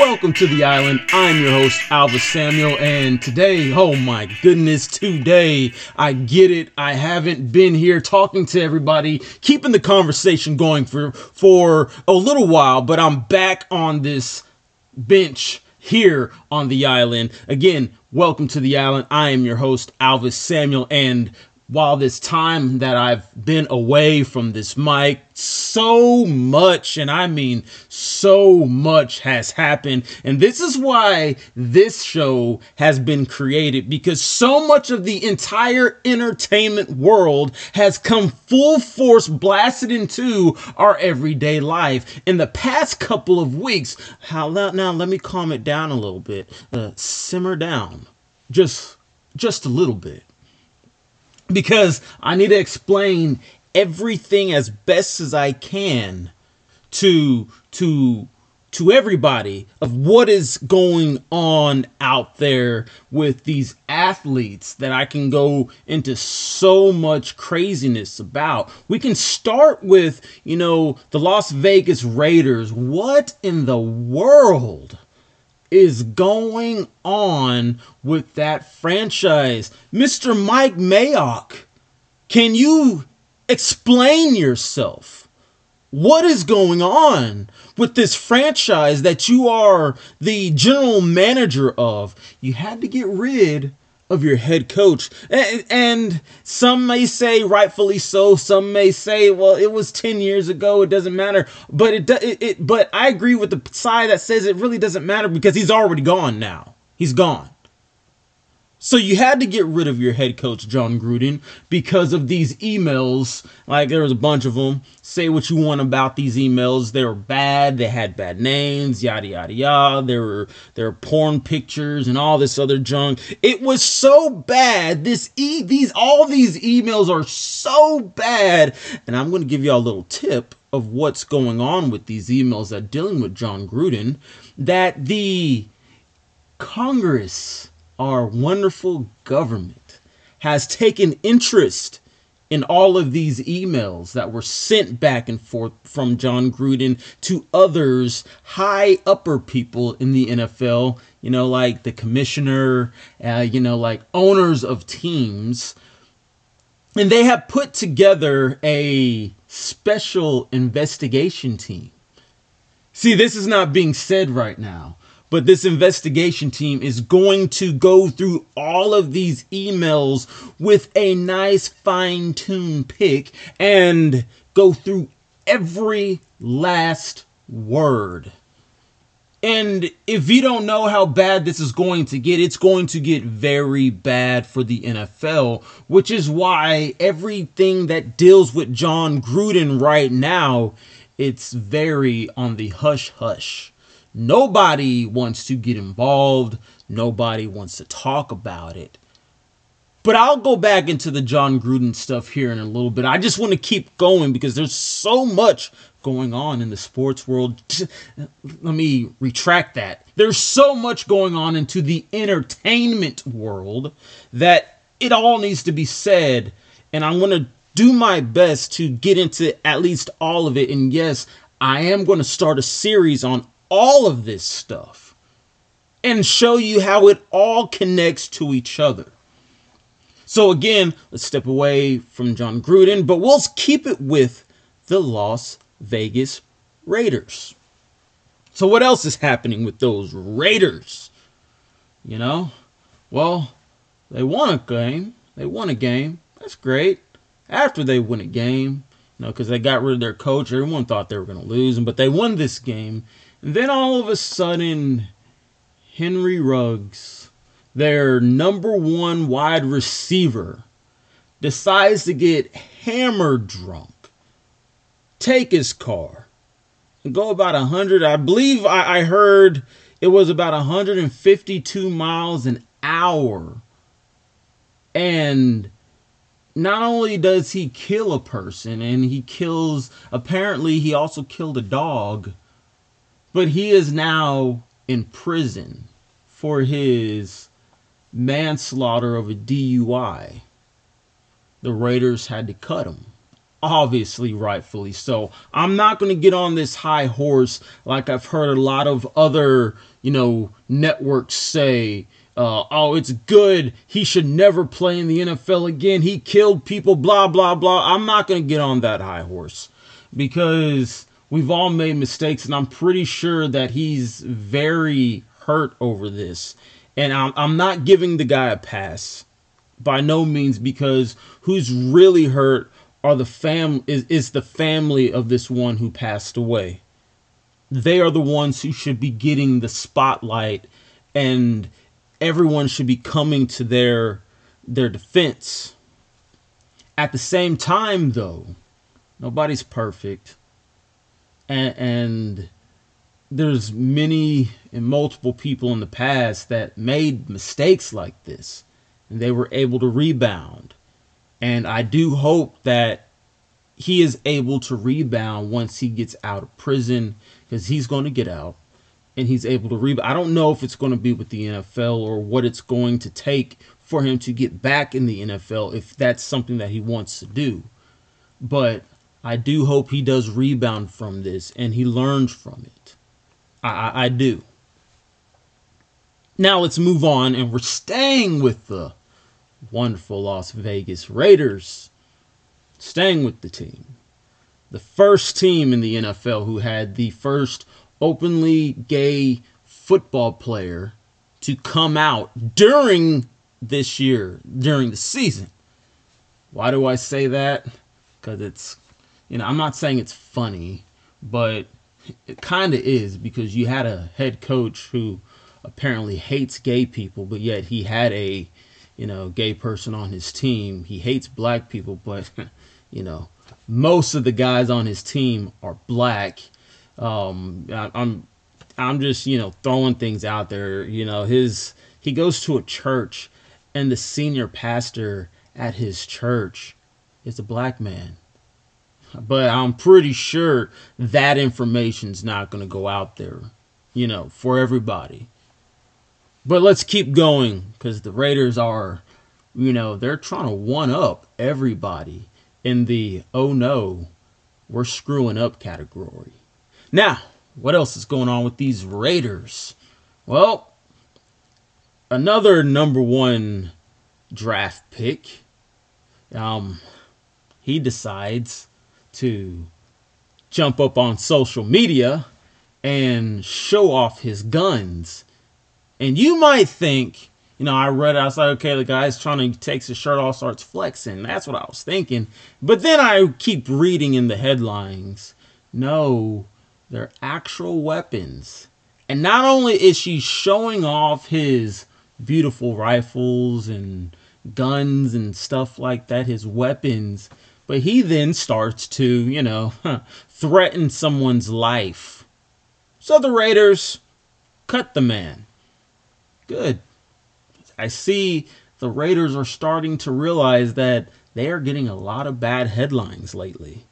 Welcome to the island. I'm your host, Alva Samuel, and today, oh my goodness, today, I get it. I haven't been here talking to everybody, keeping the conversation going for for a little while, but I'm back on this bench here on the island. Again, welcome to the island. I am your host, Alvis Samuel, and while this time that I've been away from this mic, so much, and I mean so much has happened. And this is why this show has been created because so much of the entire entertainment world has come full force blasted into our everyday life. In the past couple of weeks, how now let me calm it down a little bit. Uh, simmer down. Just just a little bit because I need to explain everything as best as I can to to to everybody of what is going on out there with these athletes that I can go into so much craziness about. We can start with, you know, the Las Vegas Raiders. What in the world is going on with that franchise? Mr. Mike Mayock, can you explain yourself? What is going on with this franchise that you are the general manager of? You had to get rid of your head coach. And, and, some may say rightfully so. Some may say, well, it was 10 years ago. It doesn't matter. But it, it, it but I agree with the side that says it really doesn't matter because he's already gone now. He's gone. So you had to get rid of your head coach, Jon Gruden, because of these emails. Like there was a bunch of them. Say what you want about these emails. They were bad. They had bad names. Yada yada yada. There were there were porn pictures and all this other junk. It was so bad. This e these all these emails are so bad. And I'm going to give you all a little tip of what's going on with these emails that dealing with Jon Gruden. That the Congress our wonderful government has taken interest in all of these emails that were sent back and forth from Jon Gruden to others, high upper people in the NFL, you know, like the commissioner, uh, you know, like owners of teams. And they have put together a special investigation team. See, this is not being said right now. But this investigation team is going to go through all of these emails with a nice fine tuned pick and go through every last word. And if you don't know how bad this is going to get, it's going to get very bad for the NFL, which is why everything that deals with Jon Gruden right now, it's very on the hush hush. Nobody wants to get involved. Nobody wants to talk about it. But I'll go back into the Jon Gruden stuff here in a little bit. I just want to keep going because there's so much going on in the sports world. Uh, let me retract that. There's so much going on into the entertainment world that it all needs to be said. And I'm going to do my best to get into at least all of it. And yes, I am going to start a series on all of this stuff and show you how it all connects to each other. So, again, let's step away from Jon Gruden, but we'll keep it with the Las Vegas Raiders. So, what else is happening with those Raiders? You know, well, they won a game. They won a game. That's great. After they win a game, you know, because they got rid of their coach, everyone thought they were going to lose, them, but they won this game then all of a sudden, Henry Ruggs, their number one wide receiver, decides to get hammered drunk, take his car, and go about 100. I believe I, I heard it was about 152 miles an hour. And not only does he kill a person, and he kills, apparently, he also killed a dog but he is now in prison for his manslaughter of a DUI. The Raiders had to cut him. obviously rightfully so. I'm not going to get on this high horse like I've heard a lot of other, you know, networks say. Uh, oh, it's good. He should never play in the NFL again. He killed people, blah, blah, blah. I'm not going to get on that high horse because we've all made mistakes, and I'm pretty sure that he's very hurt over this. And I'm, I'm not giving the guy a pass by no means because who's really hurt are the fam is, is the family of this one who passed away. They are the ones who should be getting the spotlight and everyone should be coming to their their defense. At the same time though, nobody's perfect. And, and there's many and multiple people in the past that made mistakes like this and they were able to rebound and I do hope that he is able to rebound once he gets out of prison because he's going to get out and he's able to rebound. I don't know if it's going to be with the NFL or what it's going to take for him to get back in the NFL if that's something that he wants to do. But I do hope he does rebound from this and he learns from it. I, I, I do. Now let's move on and we're staying with the wonderful Las Vegas Raiders staying with the team. The first team in the NFL who had the first openly gay football player to come out during this year, during the season. Why do I say that? Because it's, you know, I'm not saying it's funny, but it kind of is because you had a head coach who apparently hates gay people, but yet he had a you know, gay person on his team. He hates black people, but you know, most of the guys on his team are black. Um, I, I'm I'm just you know throwing things out there. You know, his he goes to a church, and the senior pastor at his church is a black man. But I'm pretty sure that information's not going to go out there, you know, for everybody. But let's keep going because the Raiders are, you know, they're trying to one up everybody in the oh no, we're screwing up category. Now, what else is going on with these Raiders? Well, another number one draft pick. Um, he decides to jump up on social media and show off his guns and you might think, you know, I read I was like, okay, the guy's trying to takes his shirt off, starts flexing. That's what I was thinking. But then I keep reading in the headlines. No, they're actual weapons. And not only is she showing off his beautiful rifles and guns and stuff like that, his weapons, but he then starts to, you know, threaten someone's life. So the Raiders cut the man. Good. I see the Raiders are starting to realize that they are getting a lot of bad headlines lately.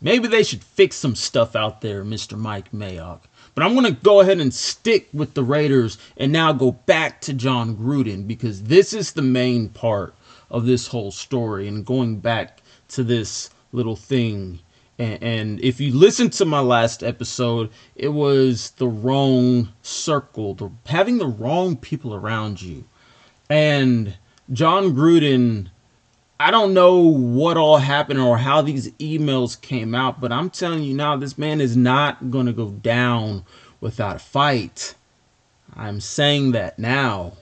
Maybe they should fix some stuff out there, Mr. Mike Mayock. But I'm going to go ahead and stick with the Raiders and now go back to Jon Gruden because this is the main part of this whole story and going back to this little thing and, and if you listen to my last episode, it was the wrong circle, the, having the wrong people around you. And Jon Gruden, I don't know what all happened or how these emails came out, but I'm telling you now, this man is not going to go down without a fight. I'm saying that now.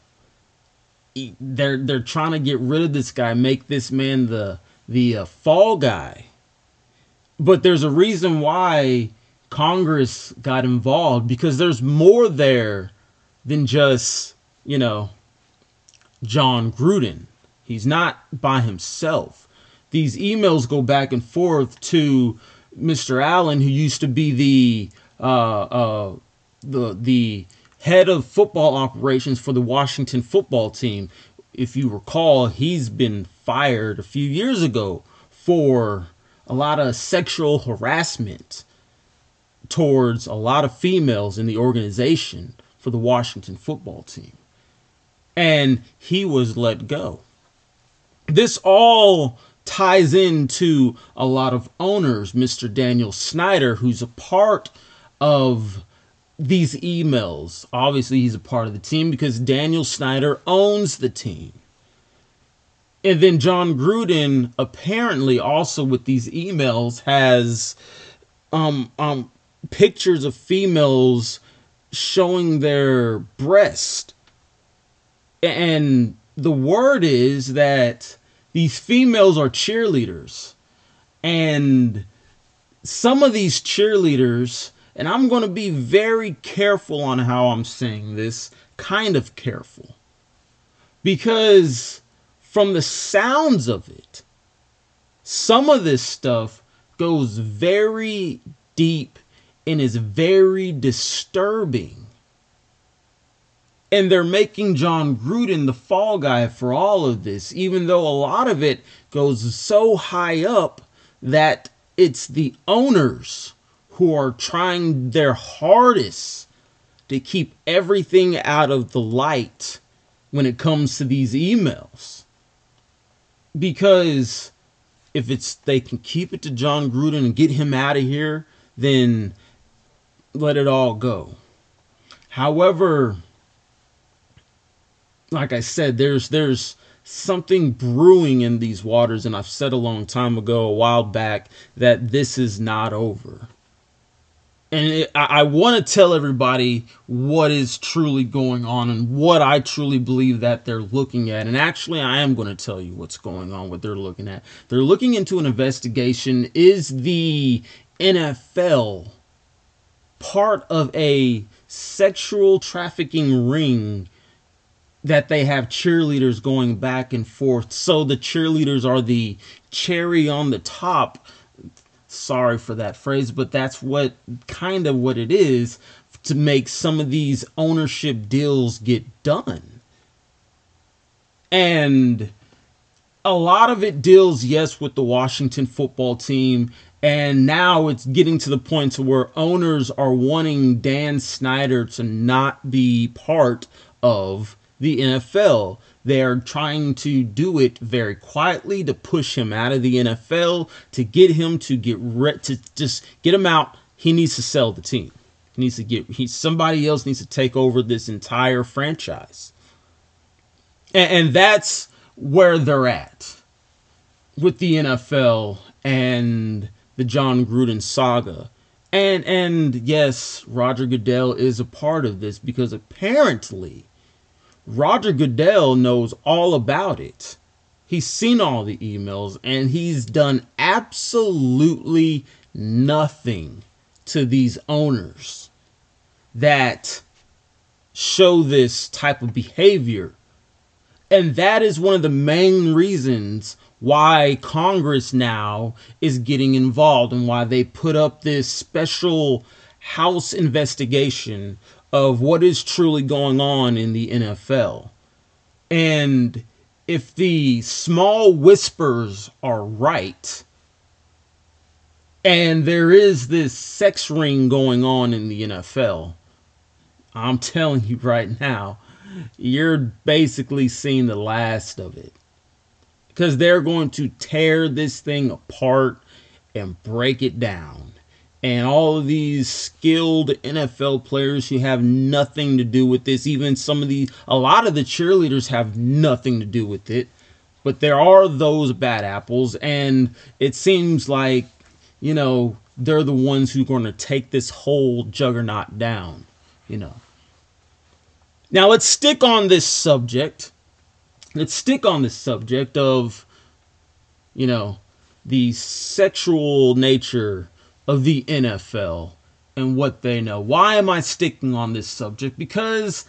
They're they're trying to get rid of this guy, make this man the the uh, fall guy but there's a reason why Congress got involved because there's more there than just, you know, Jon Gruden. He's not by himself. These emails go back and forth to Mr. Allen, who used to be the uh, uh, the the head of football operations for the Washington football team. If you recall, he's been fired a few years ago for a lot of sexual harassment towards a lot of females in the organization for the Washington football team. And he was let go. This all ties into a lot of owners. Mr. Daniel Snyder, who's a part of these emails. Obviously, he's a part of the team because Daniel Snyder owns the team. And then Jon Gruden apparently also with these emails has um um pictures of females showing their breast. And the word is that these females are cheerleaders. And some of these cheerleaders, and I'm going to be very careful on how I'm saying this, kind of careful. Because from the sounds of it, some of this stuff goes very deep and is very disturbing. And they're making Jon Gruden the fall guy for all of this, even though a lot of it goes so high up that it's the owners who are trying their hardest to keep everything out of the light when it comes to these emails. Because if it's they can keep it to Jon Gruden and get him out of here, then let it all go. However, like I said, there's there's something brewing in these waters, and I've said a long time ago, a while back, that this is not over and it, I, I want to tell everybody what is truly going on and what I truly believe that they're looking at. And actually, I am going to tell you what's going on, what they're looking at. They're looking into an investigation. Is the NFL part of a sexual trafficking ring? that they have cheerleaders going back and forth. So the cheerleaders are the cherry on the top sorry for that phrase, but that's what kind of what it is to make some of these ownership deals get done. And a lot of it deals, yes, with the Washington football team. And now it's getting to the point to where owners are wanting Dan Snyder to not be part of the NFL. They're trying to do it very quietly to push him out of the NFL, to get him to get re- to just get him out. He needs to sell the team. He needs to get he somebody else needs to take over this entire franchise. And, and that's where they're at with the NFL and the Jon Gruden saga. And and yes, Roger Goodell is a part of this because apparently Roger Goodell knows all about it. He's seen all the emails and he's done absolutely nothing to these owners that show this type of behavior. And that is one of the main reasons why Congress now is getting involved and why they put up this special House investigation of what is truly going on in the NFL. And if the small whispers are right, and there is this sex ring going on in the NFL, I'm telling you right now, you're basically seeing the last of it. Because they're going to tear this thing apart and break it down and all of these skilled NFL players who have nothing to do with this. Even some of the, a lot of the cheerleaders have nothing to do with it. But there are those bad apples, and it seems like, you know, they're the ones who are going to take this whole juggernaut down, you know. Now let's stick on this subject. Let's stick on this subject of, you know, the sexual nature of the NFL and what they know. Why am I sticking on this subject? Because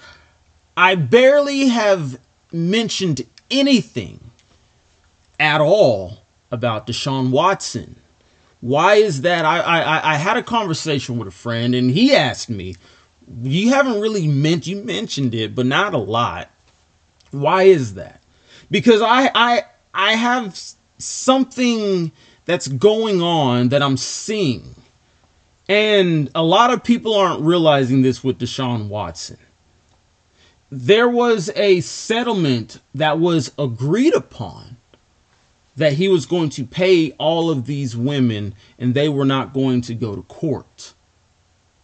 I barely have mentioned anything at all about Deshaun Watson. Why is that? I, I I had a conversation with a friend and he asked me, "You haven't really meant you mentioned it, but not a lot. Why is that?" Because I I I have something that's going on that I'm seeing. And a lot of people aren't realizing this with Deshaun Watson. There was a settlement that was agreed upon that he was going to pay all of these women and they were not going to go to court.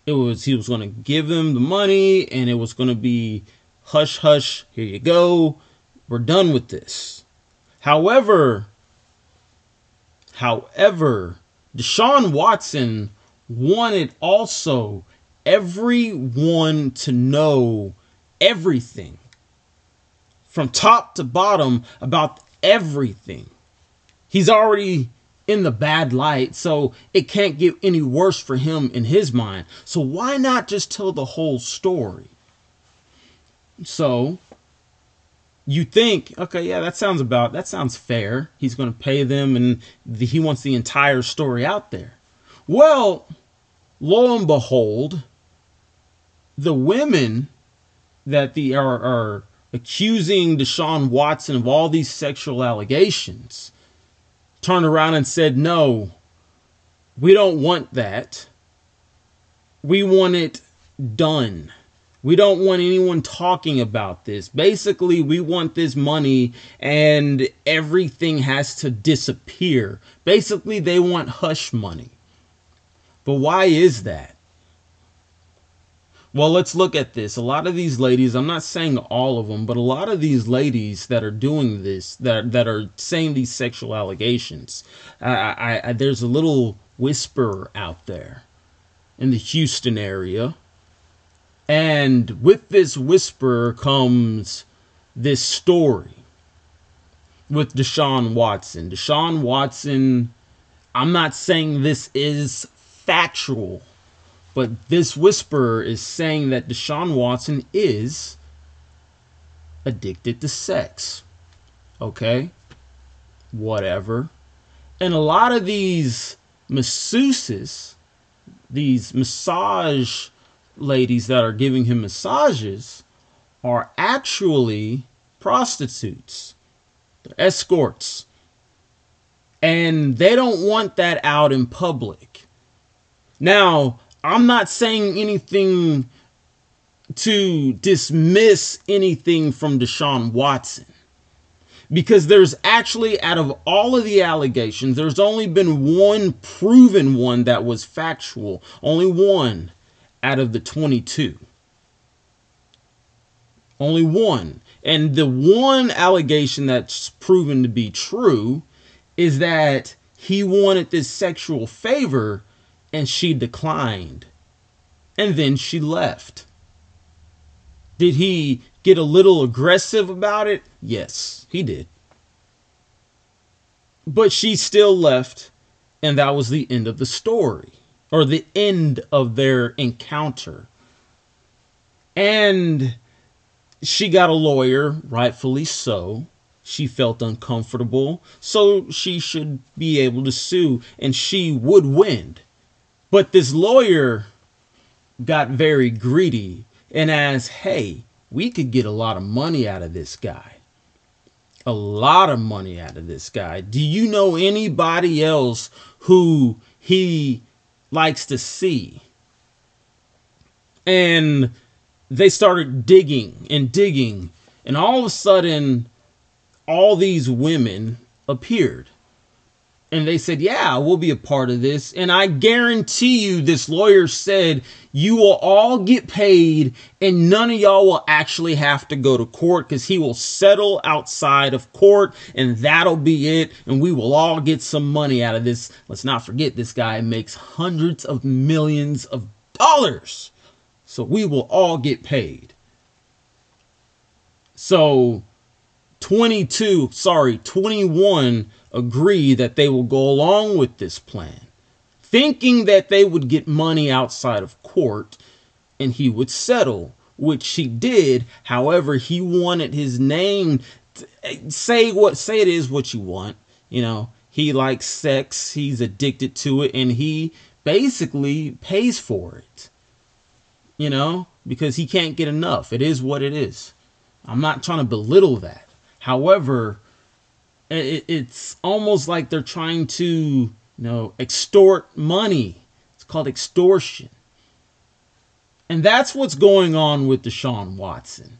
It was he was going to give them the money and it was going to be hush hush, here you go. We're done with this. However, however, Deshaun Watson wanted also everyone to know everything from top to bottom about everything. He's already in the bad light, so it can't get any worse for him in his mind. So why not just tell the whole story? So you think, okay, yeah, that sounds about that sounds fair. He's going to pay them and the, he wants the entire story out there. Well, lo and behold, the women that the are, are accusing Deshaun Watson of all these sexual allegations turned around and said, No, we don't want that. We want it done. We don't want anyone talking about this. Basically, we want this money and everything has to disappear. Basically, they want hush money. But why is that? Well, let's look at this. A lot of these ladies, I'm not saying all of them, but a lot of these ladies that are doing this, that that are saying these sexual allegations, I, I, I there's a little whisper out there in the Houston area, and with this whisper comes this story with Deshaun Watson. Deshaun Watson, I'm not saying this is factual but this whisper is saying that Deshaun Watson is addicted to sex. Okay? Whatever. And a lot of these masseuses, these massage ladies that are giving him massages, are actually prostitutes. They're escorts. And they don't want that out in public. Now, I'm not saying anything to dismiss anything from Deshaun Watson. Because there's actually, out of all of the allegations, there's only been one proven one that was factual. Only one out of the 22. Only one. And the one allegation that's proven to be true is that he wanted this sexual favor and she declined. And then she left. Did he get a little aggressive about it? Yes, he did. But she still left, and that was the end of the story, or the end of their encounter. And she got a lawyer, rightfully so. She felt uncomfortable, so she should be able to sue, and she would win. But this lawyer got very greedy and asked, hey, we could get a lot of money out of this guy. A lot of money out of this guy. Do you know anybody else who he likes to see? And they started digging and digging, and all of a sudden, all these women appeared and they said, Yeah, we'll be a part of this. And I guarantee you, this lawyer said, You will all get paid, and none of y'all will actually have to go to court because he will settle outside of court, and that'll be it. And we will all get some money out of this. Let's not forget, this guy makes hundreds of millions of dollars. So we will all get paid. So 22, sorry, 21 agree that they will go along with this plan, thinking that they would get money outside of court and he would settle, which he did. However, he wanted his name. Say what say it is what you want. You know, he likes sex, he's addicted to it, and he basically pays for it. You know, because he can't get enough. It is what it is. I'm not trying to belittle that. However, it, it's almost like they're trying to, you know, extort money. It's called extortion. And that's what's going on with Deshaun Watson.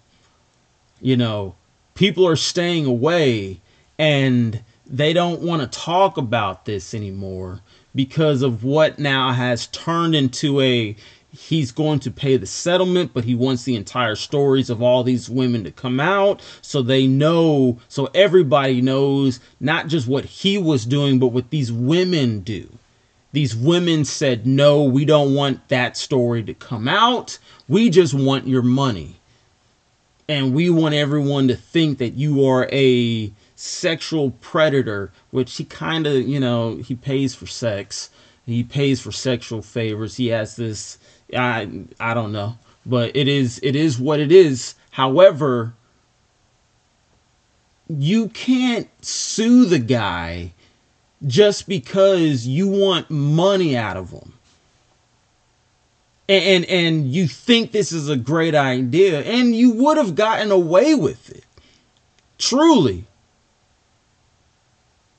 You know, people are staying away and they don't want to talk about this anymore because of what now has turned into a he's going to pay the settlement, but he wants the entire stories of all these women to come out so they know, so everybody knows not just what he was doing, but what these women do. These women said, no, we don't want that story to come out. We just want your money. And we want everyone to think that you are a sexual predator, which he kind of, you know, he pays for sex. He pays for sexual favors. He has this I I don't know, but it is it is what it is. However, you can't sue the guy just because you want money out of him. And, and and you think this is a great idea and you would have gotten away with it. Truly.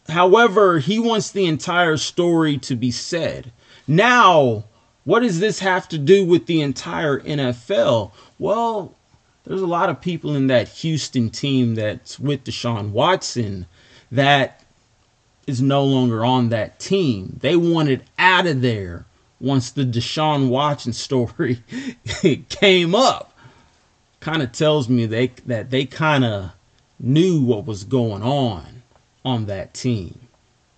However, he wants the entire story to be said. Now, what does this have to do with the entire NFL? Well, there's a lot of people in that Houston team that's with Deshaun Watson that is no longer on that team. They wanted out of there once the Deshaun Watson story came up. Kind of tells me they that they kind of knew what was going on on that team.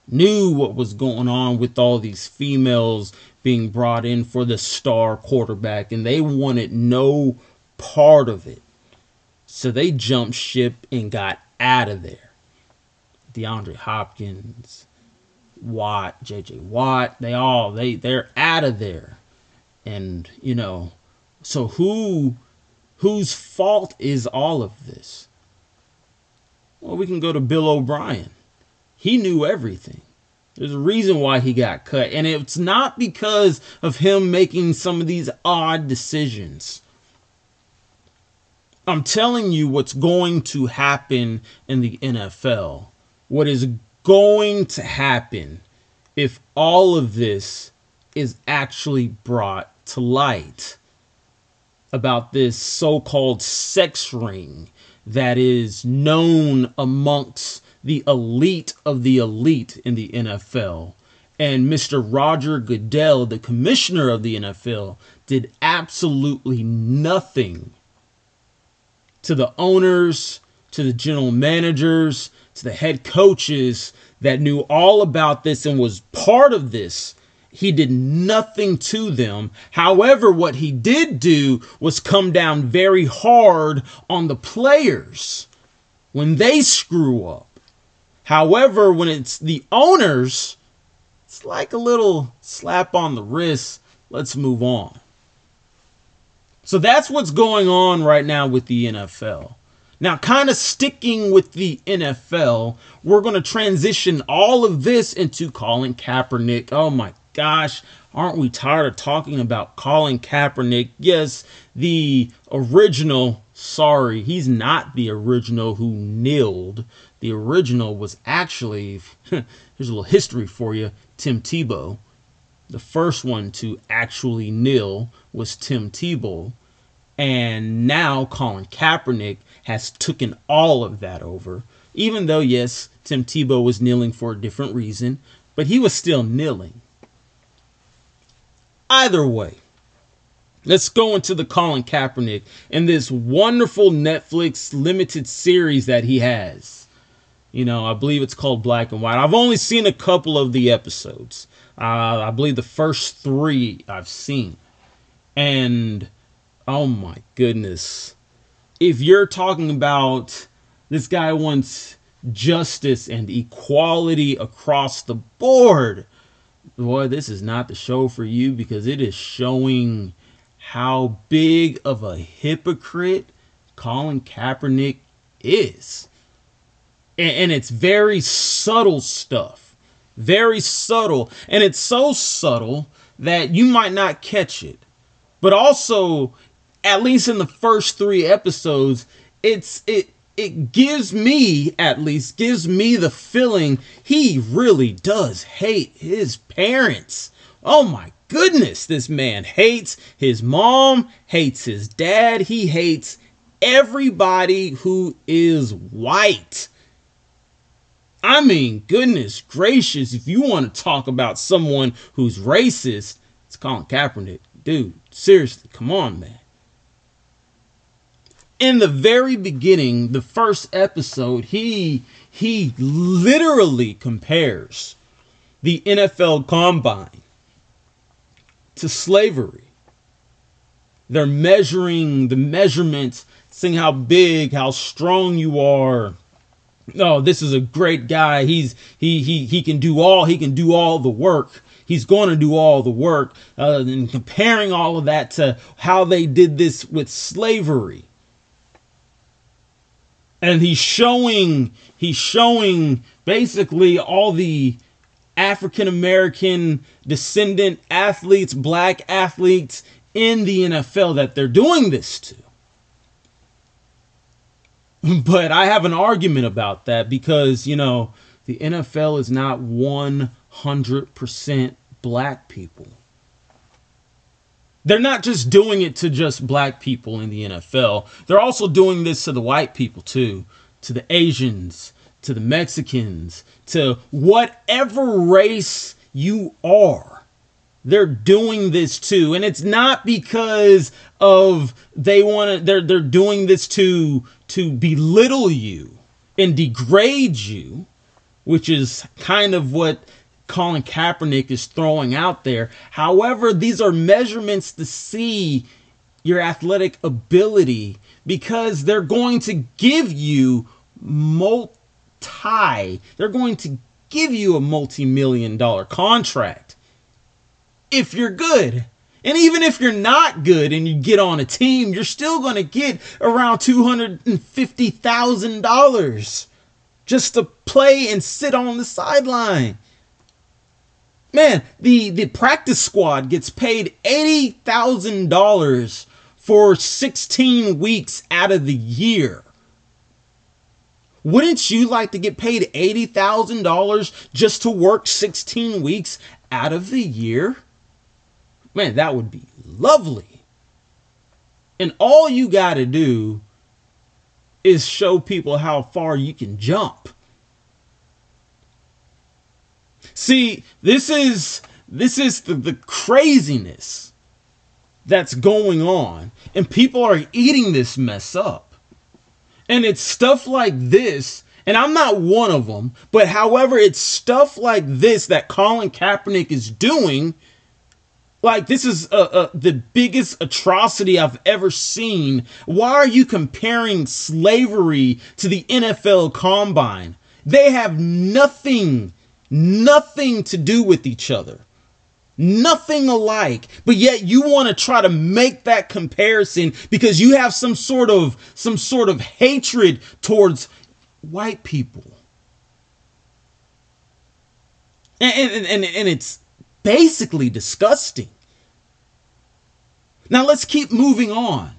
Knew what was going on with all these females being brought in for the star quarterback, and they wanted no part of it. So they jumped ship and got out of there. DeAndre Hopkins, Watt, JJ Watt, they all they they're out of there. And, you know, so who whose fault is all of this? Well, we can go to Bill O'Brien. He knew everything. There's a reason why he got cut. And it's not because of him making some of these odd decisions. I'm telling you what's going to happen in the NFL. What is going to happen if all of this is actually brought to light about this so called sex ring that is known amongst the elite of the elite in the NFL. And Mr. Roger Goodell, the commissioner of the NFL, did absolutely nothing to the owners, to the general managers, to the head coaches that knew all about this and was part of this. He did nothing to them. However, what he did do was come down very hard on the players when they screw up. However, when it's the owners, it's like a little slap on the wrist. Let's move on. So that's what's going on right now with the NFL. Now, kind of sticking with the NFL, we're going to transition all of this into Colin Kaepernick. Oh my gosh, aren't we tired of talking about Colin Kaepernick? Yes, the original, sorry, he's not the original who kneeled the original was actually, here's a little history for you Tim Tebow. The first one to actually kneel was Tim Tebow. And now Colin Kaepernick has taken all of that over. Even though, yes, Tim Tebow was kneeling for a different reason, but he was still kneeling. Either way, let's go into the Colin Kaepernick and this wonderful Netflix limited series that he has. You know, I believe it's called Black and White. I've only seen a couple of the episodes. Uh, I believe the first three I've seen. And oh my goodness. If you're talking about this guy wants justice and equality across the board, boy, this is not the show for you because it is showing how big of a hypocrite Colin Kaepernick is and, and it's very subtle stuff. Very subtle. And it's so subtle that you might not catch it. But also, at least in the first three episodes, it's it it gives me at least gives me the feeling he really does hate his parents. Oh my goodness, this man hates his mom, hates his dad, he hates everybody who is white I mean, goodness gracious, if you want to talk about someone who's racist, it's Colin Kaepernick. Dude, seriously, come on, man. In the very beginning, the first episode, he he literally compares the NFL combine to slavery. They're measuring the measurements, seeing how big, how strong you are, oh, this is a great guy. He's he he he can do all he can do all the work. He's going to do all the work. Uh, and comparing all of that to how they did this with slavery. And he's showing he's showing basically all the African American descendant athletes, black athletes in the NFL that they're doing this to. But I have an argument about that because, you know, the NFL is not 100% black people. They're not just doing it to just black people in the NFL. They're also doing this to the white people too, to the Asians, to the Mexicans, to whatever race you are they're doing this too and it's not because of they want to they're they're doing this to to belittle you and degrade you which is kind of what Colin Kaepernick is throwing out there however these are measurements to see your athletic ability because they're going to give you multi they're going to give you a multi-million dollar contract if you're good. And even if you're not good and you get on a team, you're still going to get around $250,000 just to play and sit on the sideline. Man, the, the practice squad gets paid $80,000 for 16 weeks out of the year. Wouldn't you like to get paid $80,000 just to work 16 weeks out of the year? Man, that would be lovely. And all you got to do is show people how far you can jump. See, this is this is the, the craziness that's going on and people are eating this mess up. And it's stuff like this and I'm not one of them, but however, it's stuff like this that Colin Kaepernick is doing like this is uh, uh, the biggest atrocity I've ever seen. Why are you comparing slavery to the NFL Combine? They have nothing, nothing to do with each other. Nothing alike, but yet you want to try to make that comparison because you have some sort of some sort of hatred towards white people. And, and, and, and it's basically disgusting. Now let's keep moving on.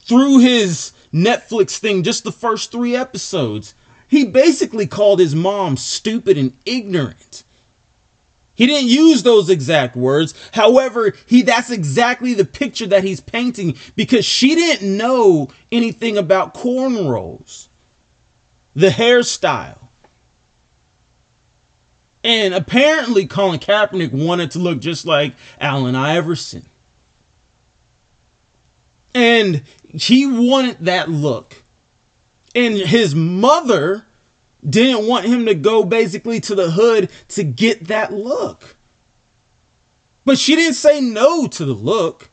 Through his Netflix thing, just the first three episodes, he basically called his mom stupid and ignorant. He didn't use those exact words. However, he that's exactly the picture that he's painting because she didn't know anything about cornrows. The hairstyle. And apparently, Colin Kaepernick wanted to look just like Allen Iverson. And he wanted that look. And his mother didn't want him to go basically to the hood to get that look. But she didn't say no to the look.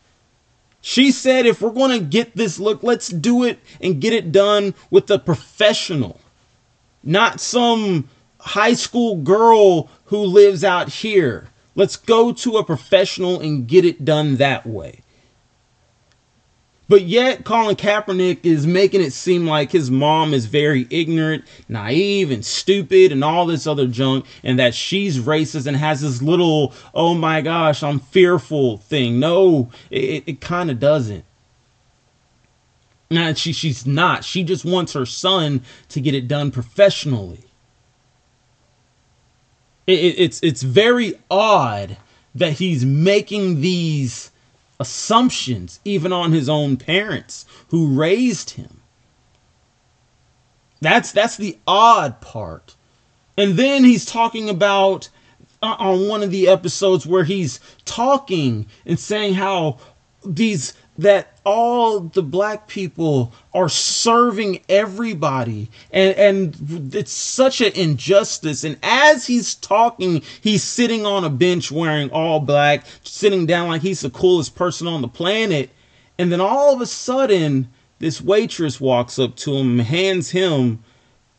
She said, if we're going to get this look, let's do it and get it done with a professional, not some high school girl who lives out here. Let's go to a professional and get it done that way. But yet, Colin Kaepernick is making it seem like his mom is very ignorant, naive, and stupid, and all this other junk, and that she's racist and has this little, oh my gosh, I'm fearful thing. No, it, it kind of doesn't. Now, she, she's not. She just wants her son to get it done professionally it, it's it's very odd that he's making these assumptions even on his own parents who raised him. That's that's the odd part And then he's talking about uh, on one of the episodes where he's talking and saying how these that all the black people are serving everybody. And and it's such an injustice. And as he's talking he's sitting on a bench wearing all black sitting down like he's the coolest person on the planet. And then all of a sudden this waitress walks up to him and hands him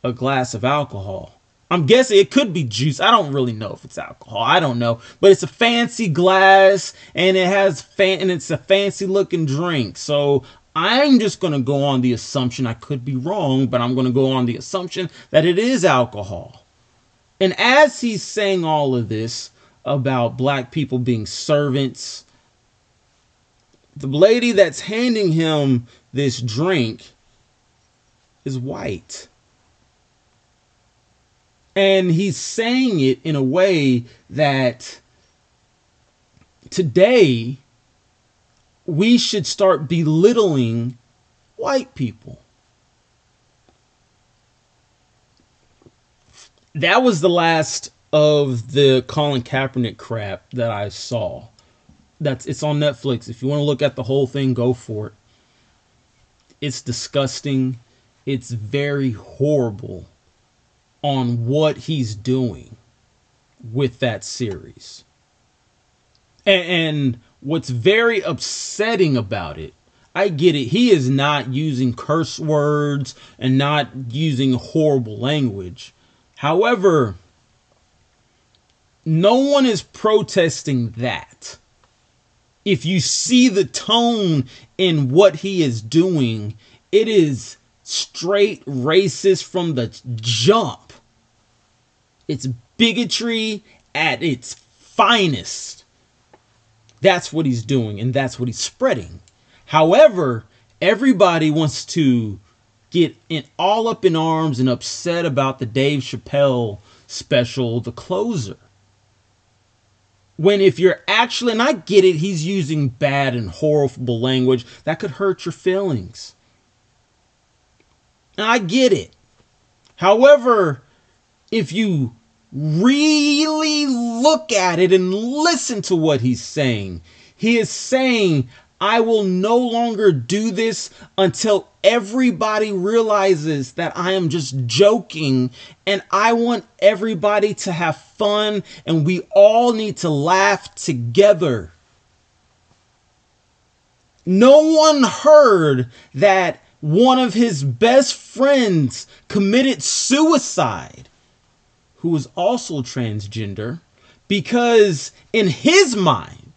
a glass of alcohol I'm guessing it could be juice. I don't really know if it's alcohol. I don't know, but it's a fancy glass and it has fan and it's a fancy looking drink. So I'm just to go on the assumption I could be wrong, but I'm to go on the assumption that it is alcohol. And as he's saying all of this about black people being servants, the lady that's handing him this drink is white. And he's saying it in a way that today we should start belittling white people. That was the last of the Colin Kaepernick crap that I saw. That's it's on Netflix. If you want to look at the whole thing, go for it. It's disgusting. It's very horrible on what he's doing with that series. And, what's very upsetting about it, I get it. He is not using curse words and not using horrible language. However, no one is protesting that. If you see the tone in what he is doing, it is straight racist from the jump. It's bigotry at its finest. That's what he's doing, and that's what he's spreading. However, everybody wants to get in all up in arms and upset about the Dave Chappelle special, The Closer. When if you're actually, and I get it, he's using bad and horrible language that could hurt your feelings. And I get it. However, if you really look at it and listen to what he's saying. He is saying, I will no longer do this until everybody realizes that I am just joking and I want everybody to have fun and we all need to laugh together. No one heard that one of his best friends committed suicide who is also transgender because in his mind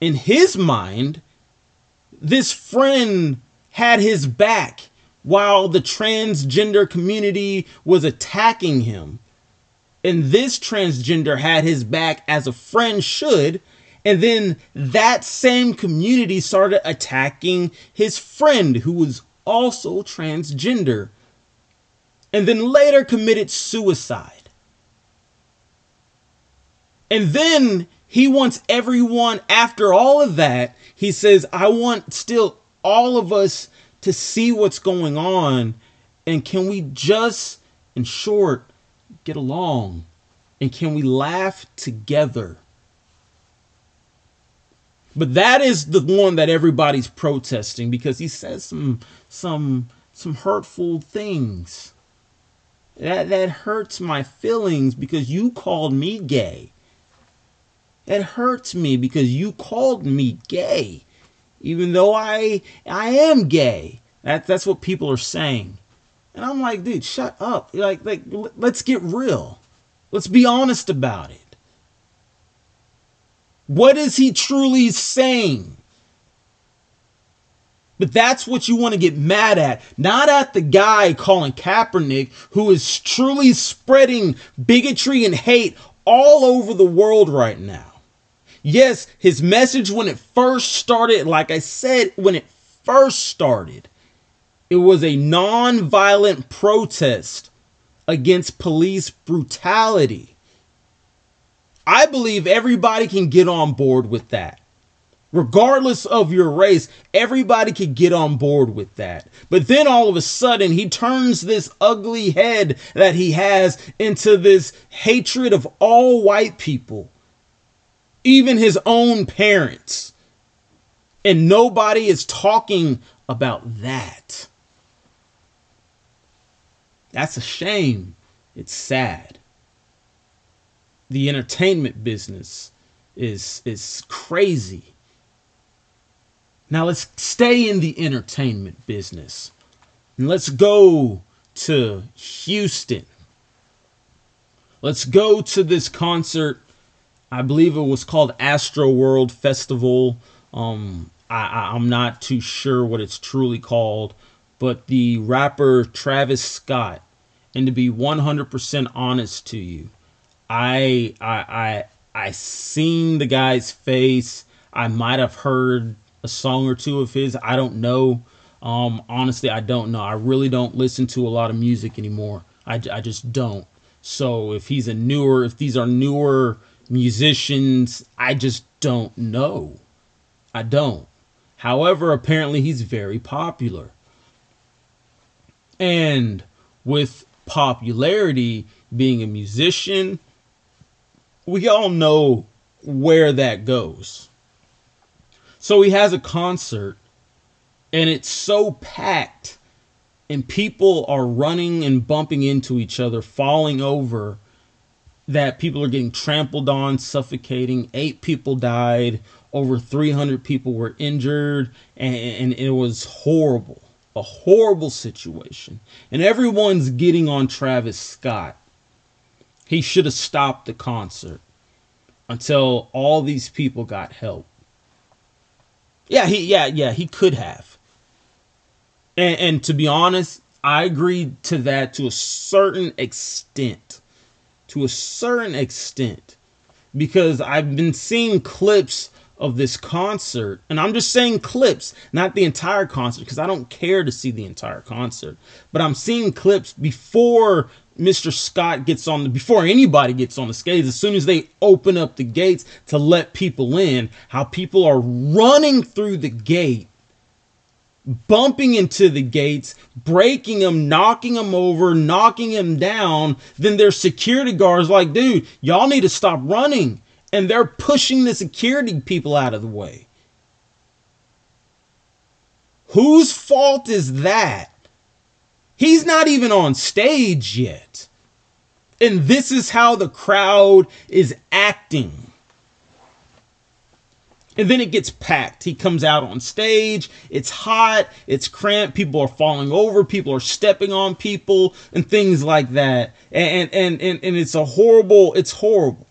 in his mind this friend had his back while the transgender community was attacking him. And this transgender had his back as a friend should and then that same community started attacking his friend who was also transgender and then later committed suicide. And then he wants everyone, after all of that, he says, I want still all of us to see what's going on. And can we just, in short, get along? And can we laugh together? But that is the one that everybody's protesting because he says some some some hurtful things. That that hurts my feelings because you called me gay. It hurts me because you called me gay. Even though I I am gay. That that's what people are saying. And I'm like, dude, shut up. Like like let's get real. Let's be honest about it. What is he truly saying? But that's what you want to get mad at. Not at the guy Colin Kaepernick who is truly spreading bigotry and hate all over the world right now. Yes, his message when it first started, like I said, when it first started, it was a non-violent protest against police brutality. I believe everybody can get on board with that. Regardless of your race, everybody could get on board with that. But then all of a sudden, he turns this ugly head that he has into this hatred of all white people, even his own parents. And nobody is talking about that. That's a shame. It's sad. The entertainment business is is crazy now let's stay in the entertainment business. And let's go to Houston. Let's go to this concert. I believe it was called Astroworld Festival. Um, I, I'm not too sure what it's truly called, but the rapper Travis Scott. And to be 100% honest to you, I I I I seen the guy's face. I might have heard a song or two of his. I don't know. Um, honestly, I don't know. I really don't listen to a lot of music anymore. I, I just don't. So if he's a newer, if these are newer musicians, I just don't know. I don't. However, apparently he's very popular. And with popularity, being a musician, we all know where that goes. So he has a concert and it's so packed and people are running and bumping into each other, falling over that people are getting trampled on, suffocating. Eight people died, over 300 people were injured, and, and it was horrible. A horrible situation. And everyone's getting on Travis Scott. He should have stopped the concert until all these people got help. Yeah, he yeah, yeah, he could have. And and to be honest, I agree to that to a certain extent. To a certain extent. Because I've been seeing clips of this concert, and I'm just saying clips, not the entire concert, because I don't care to see the entire concert. But I'm seeing clips before Mr. Scott gets on the before anybody gets on the skates, as soon as they open up the gates to let people in, how people are running through the gate, bumping into the gates, breaking them, knocking them over, knocking them down. Then their security guards like, dude, y'all need to stop running. And they're pushing the security people out of the way. Whose fault is that? He's not even on stage yet. And this is how the crowd is acting. And then it gets packed. He comes out on stage. It's hot. It's cramped. People are falling over. People are stepping on people and things like that. And, and, and, and it's a horrible, it's horrible.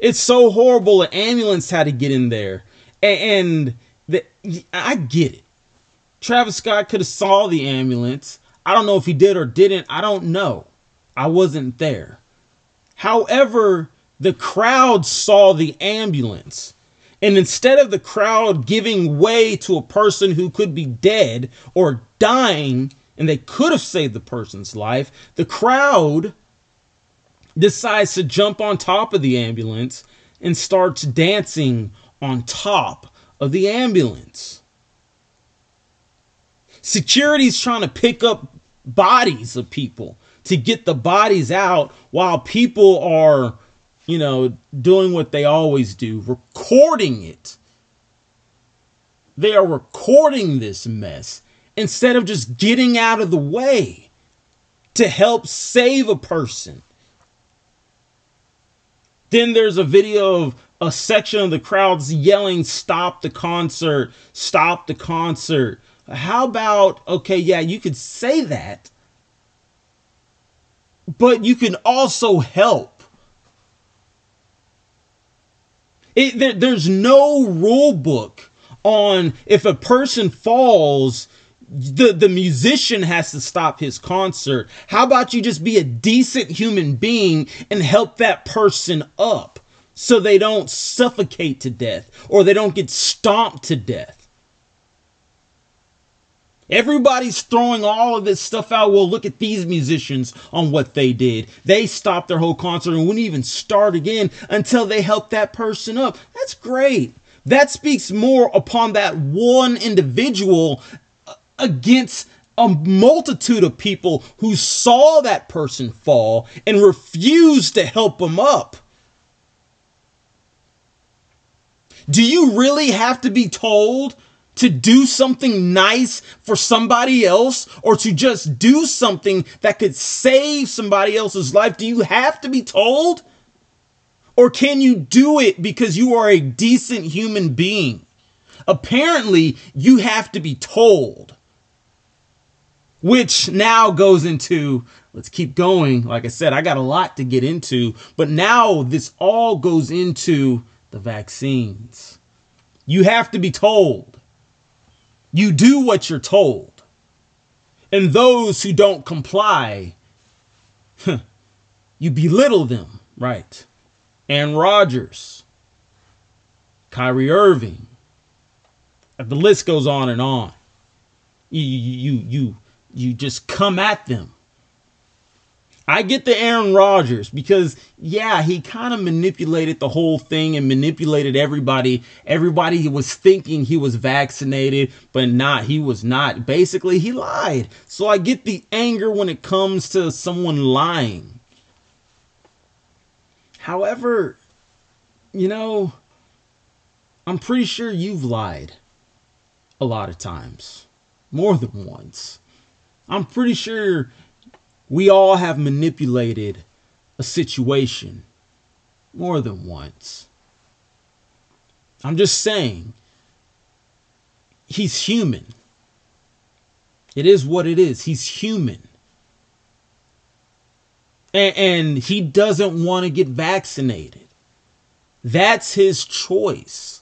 It's so horrible. An ambulance had to get in there. And, the, I get it. Travis Scott could have saw the ambulance I don't know if he did or didn't. I don't know. I wasn't there. However, the crowd saw the ambulance. And instead of the crowd giving way to a person who could be dead or dying, and they could have saved the person's life, the crowd decides to jump on top of the ambulance and starts dancing on top of the ambulance. Security's trying to pick up bodies of people to get the bodies out while people are, you know, doing what they always do, recording it. They are recording this mess instead of just getting out of the way to help save a person. Then there's a video of a section of the crowds yelling, Stop the concert! Stop the concert! How about, okay, yeah, you could say that, but you can also help. It, there, there's no rule book on if a person falls, the, the musician has to stop his concert. How about you just be a decent human being and help that person up so they don't suffocate to death or they don't get stomped to death? Everybody's throwing all of this stuff out. Well, look at these musicians on what they did. They stopped their whole concert and wouldn't even start again until they helped that person up. That's great. That speaks more upon that one individual uh, against a multitude of people who saw that person fall and refused to help him up. Do you really have to be told to do something nice for somebody else or to just do something that could save somebody else's life? Do you have to be told? Or can you do it because you are a decent human being? Apparently, you have to be told. Which now goes into, let's keep going. Like I said, I got a lot to get into, but now this all goes into the vaccines. You have to be told. You do what you're told. And those who don't comply, you belittle them, right? Aaron Rodgers, Kyrie Irving. The list goes on and on. You you you you just come at them I get the Aaron Rodgers because yeah, he kind of manipulated the whole thing and manipulated everybody. Everybody was thinking he was vaccinated, but not. He was not. Basically, he lied. So I get the anger when it comes to someone lying. However, you know, I'm pretty sure you've lied a lot of times, more than once. I'm pretty sure we all have manipulated a situation more than once. I'm just saying, he's human. It is what it is. He's human. And, and he doesn't want to get vaccinated. That's his choice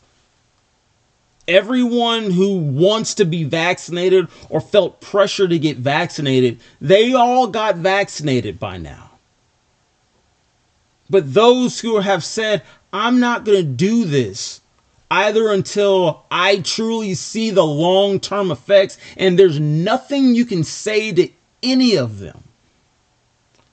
everyone who wants to be vaccinated or felt pressure to get vaccinated, they all got vaccinated by now. But those who have said, I'm not going to do this either until I truly see the long term effects, and there's nothing you can say to any of them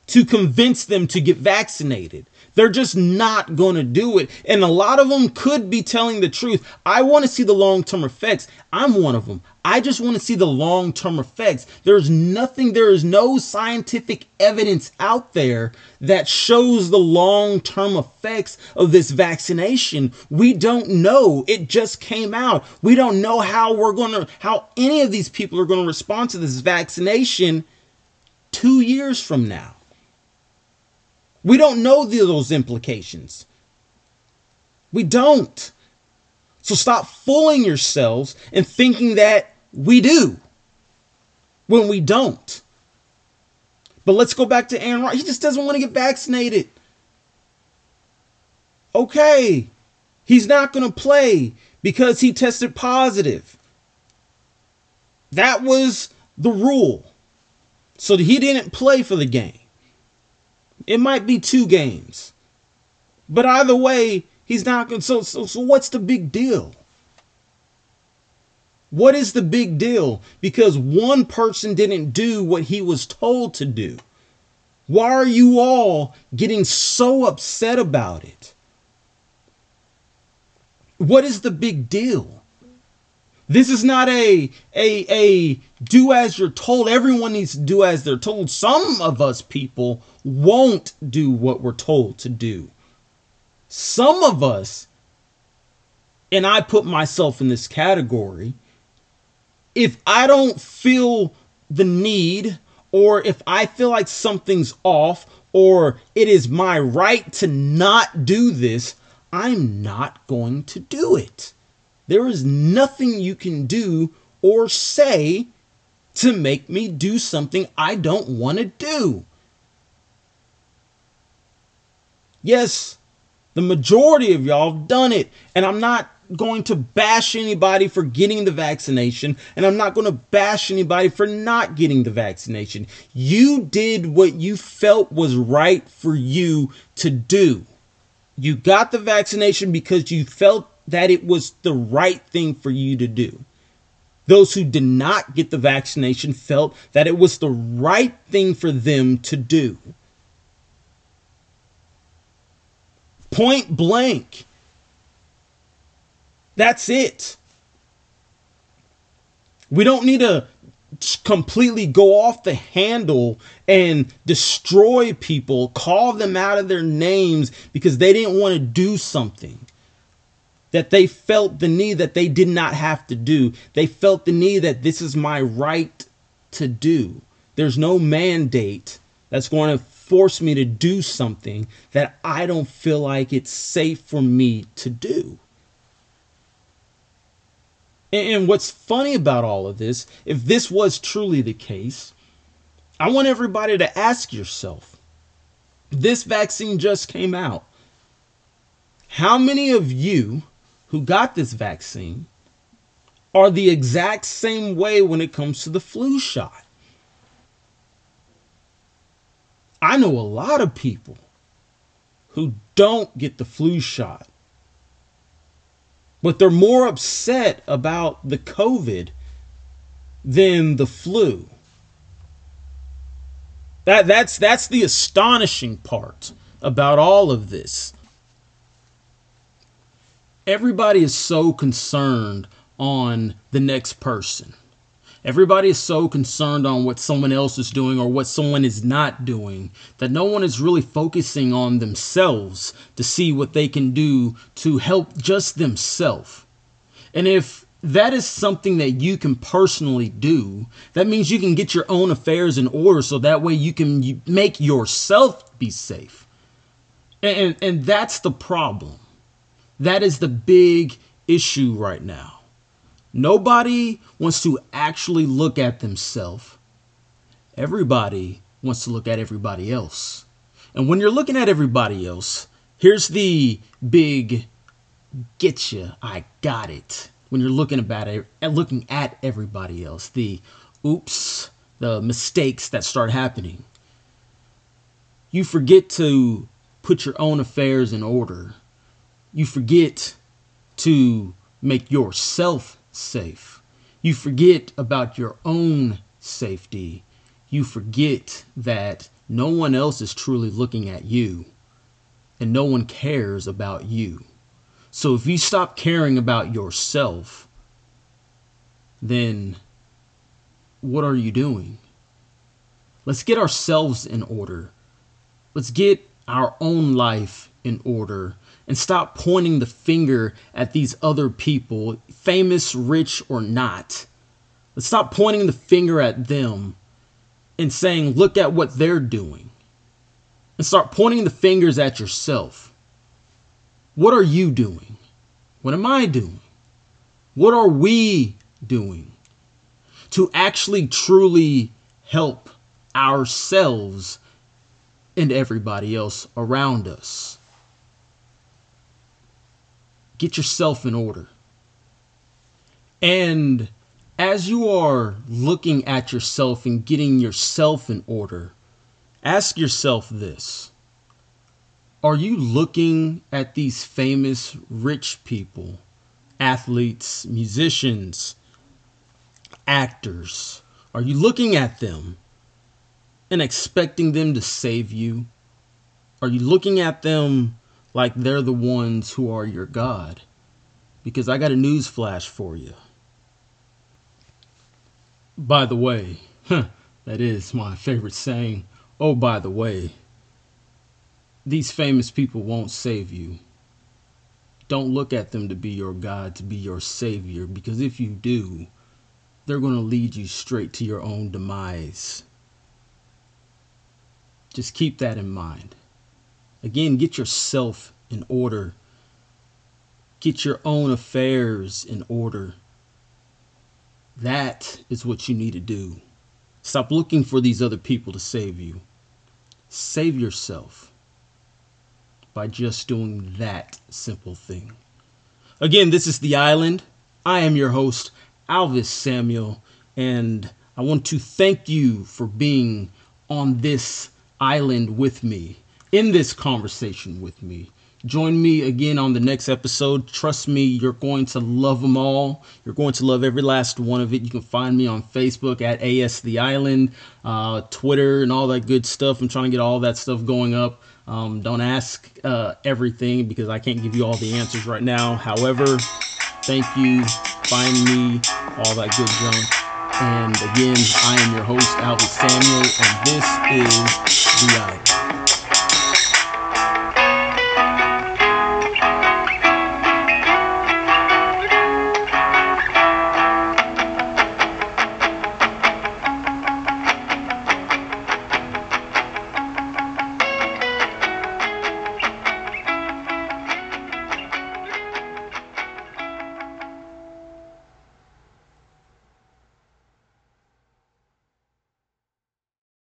to convince them to get vaccinated. They're just not going to do it. And a lot of them could be telling the truth. I want to see the long term effects. I'm one of them. I just want to see the long term effects. There's nothing, there is no scientific evidence out there that shows the long term effects of this vaccination. We don't know. It just came out. We don't know how we're going to, how any of these people are going to respond to this vaccination two years from now. We don't know those implications. We don't. So stop fooling yourselves and thinking that we do when we don't. But let's go back to Aaron Rodgers. He just doesn't want to get vaccinated. Okay, he's not going to play because he tested positive. That was the rule. So he didn't play for the game. It might be two games. But either way, he's not going so, so so what's the big deal? What is the big deal? Because one person didn't do what he was told to do. Why are you all getting so upset about it? What is the big deal? This is not a a a do as you're told. Everyone needs to do as they're told. Some of us people won't do what we're told to do. Some of us, and I put myself in this category, if I don't feel the need, or if I feel like something's off, or it is my right to not do this, I'm not going to do it. There is nothing you can do or say to make me do something I don't want to do. Yes, the majority of y'all have done it, and I'm not going to bash anybody for getting the vaccination, and I'm not going to bash anybody for not getting the vaccination. You did what you felt was right for you to do. You got the vaccination because you felt that it was the right thing for you to do. Those who did not get the vaccination felt that it was the right thing for them to do. Point blank. That's it. We don't need to completely go off the handle and destroy people, call them out of their names because they didn't want to do something that they felt the need that they did not have to do. They felt the need that this is my right to do. There's no mandate that's going to force me to do something that I don't feel like it's safe for me to do. And what's funny about all of this, if this was truly the case, I want everybody to ask yourself this vaccine just came out. How many of you who got this vaccine are the exact same way when it comes to the flu shot? I know a lot of people who don't get the flu shot but they're more upset about the COVID than the flu. That that's that's the astonishing part about all of this. Everybody is so concerned on the next person. Everybody is so concerned on what someone else is doing or what someone is not doing that no one is really focusing on themselves to see what they can do to help just themselves. And if that is something that you can personally do, that means you can get your own affairs in order so that way you can make yourself be safe. And, and that's the problem. That is the big issue right now. Nobody wants to actually look at themselves. Everybody wants to look at everybody else. And when you're looking at everybody else, here's the big getcha, I got it. When you're looking about it looking at everybody else, the oops, the mistakes that start happening. You forget to put your own affairs in order. You forget to make yourself safe. You forget about your own safety. You forget that no one else is truly looking at you and no one cares about you. So if you stop caring about yourself, then what are you doing? Let's get ourselves in order. Let's get our own life in order and stop pointing the finger at these other people, famous, rich, or not. Let's stop pointing the finger at them and saying, look at what they're doing. And start pointing the fingers at yourself. What are you doing? What am I doing? What are we doing to actually truly help ourselves and everybody else around us? Get yourself in order. And as you are looking at yourself and getting yourself in order, ask yourself this Are you looking at these famous rich people, athletes, musicians, actors? Are you looking at them and expecting them to save you? Are you looking at them like they're the ones who are your God. Because I got a news flash for you. By the way, huh, that is my favorite saying. Oh, by the way, these famous people won't save you. Don't look at them to be your God, to be your Savior, because if you do, they're going to lead you straight to your own demise. Just keep that in mind. Again, get yourself in order. Get your own affairs in order. That is what you need to do. Stop looking for these other people to save you. Save yourself by just doing that simple thing. Again, this is The Island. I am your host, Alvis Samuel, and I want to thank you for being on this island with me in this conversation with me. Join me again on the next episode. Trust me, you're going to love them all. You're going to love every last one of it. You can find me on Facebook at AS The Island, uh, Twitter, and all that good stuff. I'm trying to get all that stuff going up. Um, don't ask uh, everything because I can't give you all the answers right now. However, Thank you. Find me, all that good junk. And again, I am your host, Albert Samuel, and this is The Out.